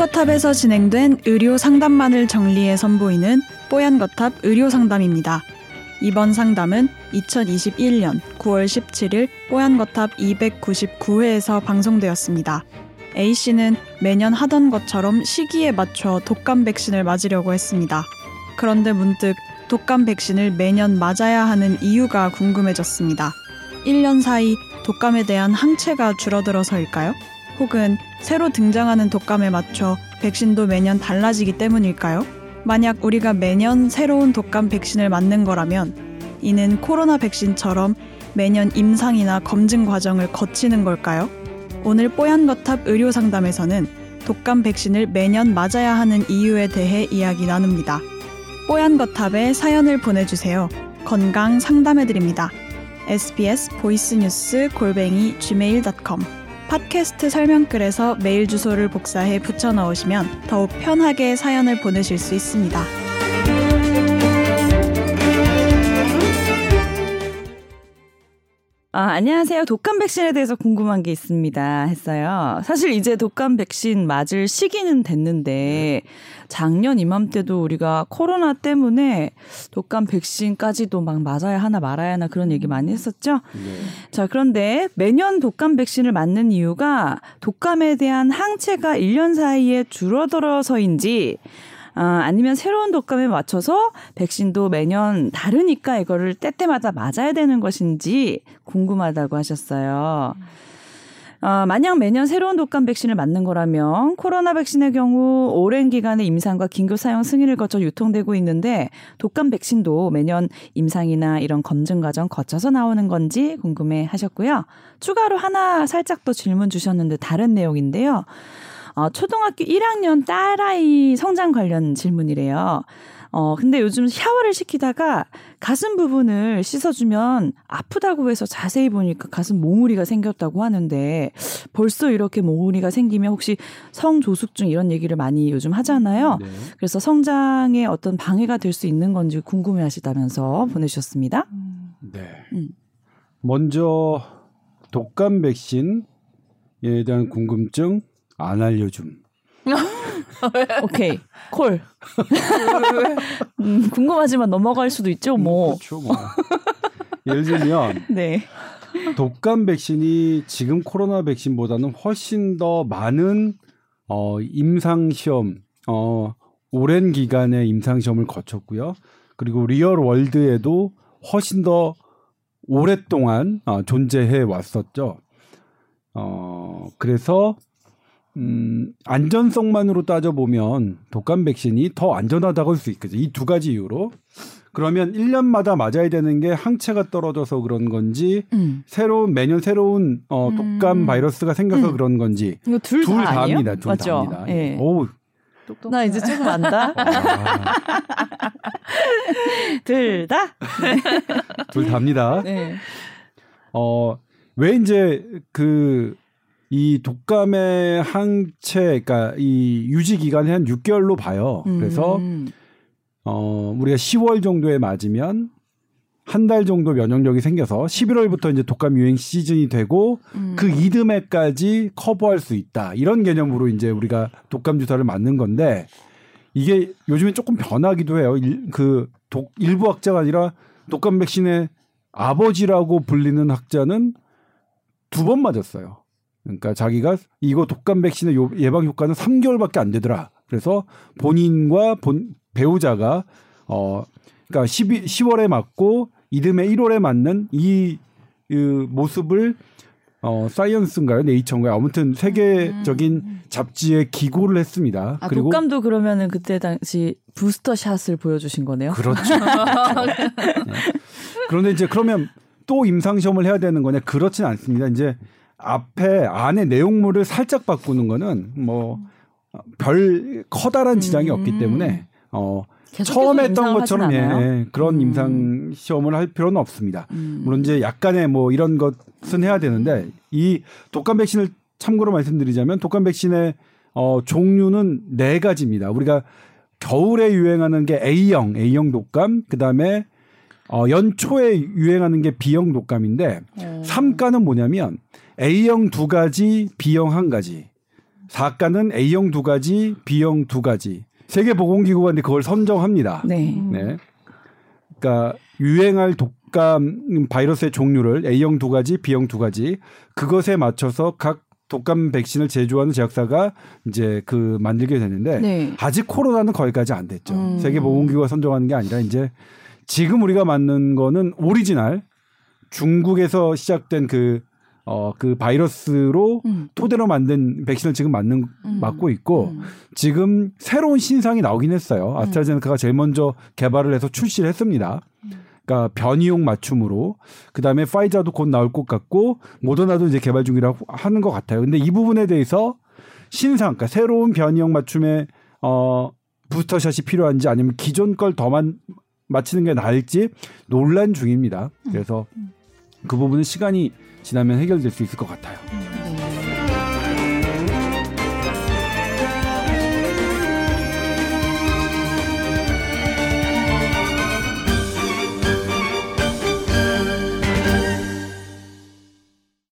뽀얀거탑에서 진행된 의료 상담만을 정리해 선보이는 뽀얀거탑 의료 상담입니다. 이번 상담은 2021년 9월 17일 뽀얀거탑 299회에서 방송되었습니다. A씨는 매년 하던 것처럼 시기에 맞춰 독감 백신을 맞으려고 했습니다. 그런데 문득 독감 백신을 매년 맞아야 하는 이유가 궁금해졌습니다. 1년 사이 독감에 대한 항체가 줄어들어서일까요? 혹은 새로 등장하는 독감에 맞춰 백신도 매년 달라지기 때문일까요? 만약 우리가 매년 새로운 독감 백신을 맞는 거라면 이는 코로나 백신처럼 매년 임상이나 검증 과정을 거치는 걸까요? 오늘 뽀얀 거탑 의료 상담에서는 독감 백신을 매년 맞아야 하는 이유에 대해 이야기 나눕니다. 뽀얀 거탑에 사연을 보내주세요. 건강 상담해드립니다. sbs 보이스뉴스 골뱅이 gmail.com 팟캐스트 설명글에서 메일 주소를 복사해 붙여 넣으시면 더욱 편하게 사연을 보내실 수 있습니다. 아, 안녕하세요. 독감 백신에 대해서 궁금한 게 있습니다. 했어요. 사실 이제 독감 백신 맞을 시기는 됐는데 작년 이맘때도 우리가 코로나 때문에 독감 백신까지도 막 맞아야 하나 말아야 하나 그런 얘기 많이 했었죠. 네. 자, 그런데 매년 독감 백신을 맞는 이유가 독감에 대한 항체가 1년 사이에 줄어들어서인지 아, 아니면 새로운 독감에 맞춰서 백신도 매년 다르니까 이거를 때때마다 맞아야 되는 것인지 궁금하다고 하셨어요. 어, 만약 매년 새로운 독감 백신을 맞는 거라면 코로나 백신의 경우 오랜 기간의 임상과 긴급 사용 승인을 거쳐 유통되고 있는데 독감 백신도 매년 임상이나 이런 검증 과정 거쳐서 나오는 건지 궁금해 하셨고요. 추가로 하나 살짝 더 질문 주셨는데 다른 내용인데요. 어, 초등학교 1학년 딸아이 성장 관련 질문이래요. 어, 근데 요즘 샤워를 시키다가 가슴 부분을 씻어주면 아프다고 해서 자세히 보니까 가슴 몽우리가 생겼다고 하는데 벌써 이렇게 몽우리가 생기면 혹시 성조숙증 이런 얘기를 많이 요즘 하잖아요. 네. 그래서 성장에 어떤 방해가 될 수 있는 건지 궁금해 하시다면서 보내주셨습니다. 네. 음. 먼저 독감 백신에 대한 궁금증 안 알려줌. 오케이 콜. 음, 궁금하지만 넘어갈 수도 있죠, 뭐. 그렇죠, 뭐. 예를 들면 네. 독감 백신이 지금 코로나 백신보다는 훨씬 더 많은 어, 임상 시험, 어, 오랜 기간의 임상 시험을 거쳤고요. 그리고 real world에도 훨씬 더 오랫동안 어, 존재해 왔었죠. 어, 그래서 음, 안전성만으로 따져보면 독감 백신이 더 안전하다고 할 수 있겠죠. 이 두 가지 이유로. 그러면 1년마다 맞아야 되는 게 항체가 떨어져서 그런 건지 음. 새로운 매년 새로운 어 독감 음. 바이러스가 생겨서 음. 그런 건지 둘, 둘 다, 다입니다. 둘 맞죠? 다입니다. 예. 오. 나 이제 조금 안다. 둘 다? 둘 다입니다. 네. 어, 왜 이제 그 이 독감의 항체, 그러니까 이 유지 기간이 한 6개월로 봐요. 그래서 음. 어 우리가 10월 정도에 맞으면 한 달 정도 면역력이 생겨서 11월부터 이제 독감 유행 시즌이 되고 음. 그 이듬해까지 커버할 수 있다. 이런 개념으로 이제 우리가 독감 주사를 맞는 건데 이게 요즘에 조금 변하기도 해요. 일, 그 독, 일부 학자가 아니라 독감 백신의 아버지라고 불리는 학자는 두 번 맞았어요. 그러니까 자기가 이거 독감 백신의 예방 효과는 3개월밖에 안 되더라. 그래서 본인과 본 배우자가 어 그러니까 12, 10월에 맞고 이듬해 1월에 맞는 이, 이 모습을 어 사이언스인가요? 네이처인가요? 아무튼 세계적인 음. 잡지에 기고를 했습니다. 아, 그리고 독감도 그러면은 그때 당시 부스터 샷을 보여주신 거네요. 그렇죠. 네. 그런데 이제 그러면 또 임상 시험을 해야 되는 거냐? 그렇진 않습니다. 이제 앞에 안에 내용물을 살짝 바꾸는 거는 뭐 별 커다란 지장이 음. 없기 때문에 어 처음 했던 것처럼 예, 그런 음. 임상 시험을 할 필요는 없습니다. 음. 물론 이제 약간의 뭐 이런 것은 해야 되는데 이 독감 백신을 참고로 말씀드리자면 독감 백신의 어 종류는 네 가지입니다. 우리가 겨울에 유행하는 게 A형, A형 독감, 그 다음에 어 연초에 유행하는 게 B형 독감인데 오. 어. 3가는 뭐냐면 A형 두 가지, B형 한 가지. 사가는 A형 두 가지, B형 두 가지. 세계보건기구가 근데 그걸 선정합니다. 네. 네. 그러니까 유행할 독감 바이러스의 종류를 A형 두 가지, B형 두 가지 그것에 맞춰서 각 독감 백신을 제조하는 제약사가 이제 그 만들게 되는데 네. 아직 코로나는 거기까지 안 됐죠. 음. 세계보건기구가 선정하는 게 아니라 이제 지금 우리가 맞는 거는 오리지널 중국에서 시작된 그 어, 그 바이러스로 음. 토대로 만든 백신을 지금 맞는, 음. 맞고 있고, 음. 지금 새로운 신상이 나오긴 했어요. 아스트라제네카가 제일 먼저 개발을 해서 출시를 했습니다. 그러니까 변이용 맞춤으로 그 다음에 파이자도 곧 나올 것 같고 모더나도 이제 개발 중이라고 하는 것 같아요. 근데 이 부분에 대해서 신상, 그러니까 새로운 변이용 맞춤의 어 부스터샷이 필요한지 아니면 기존 걸 더만 맞히는 게 나을지 논란 중입니다. 그래서 그 부분은 시간이 지나면 해결될 수 있을 것 같아요. 음.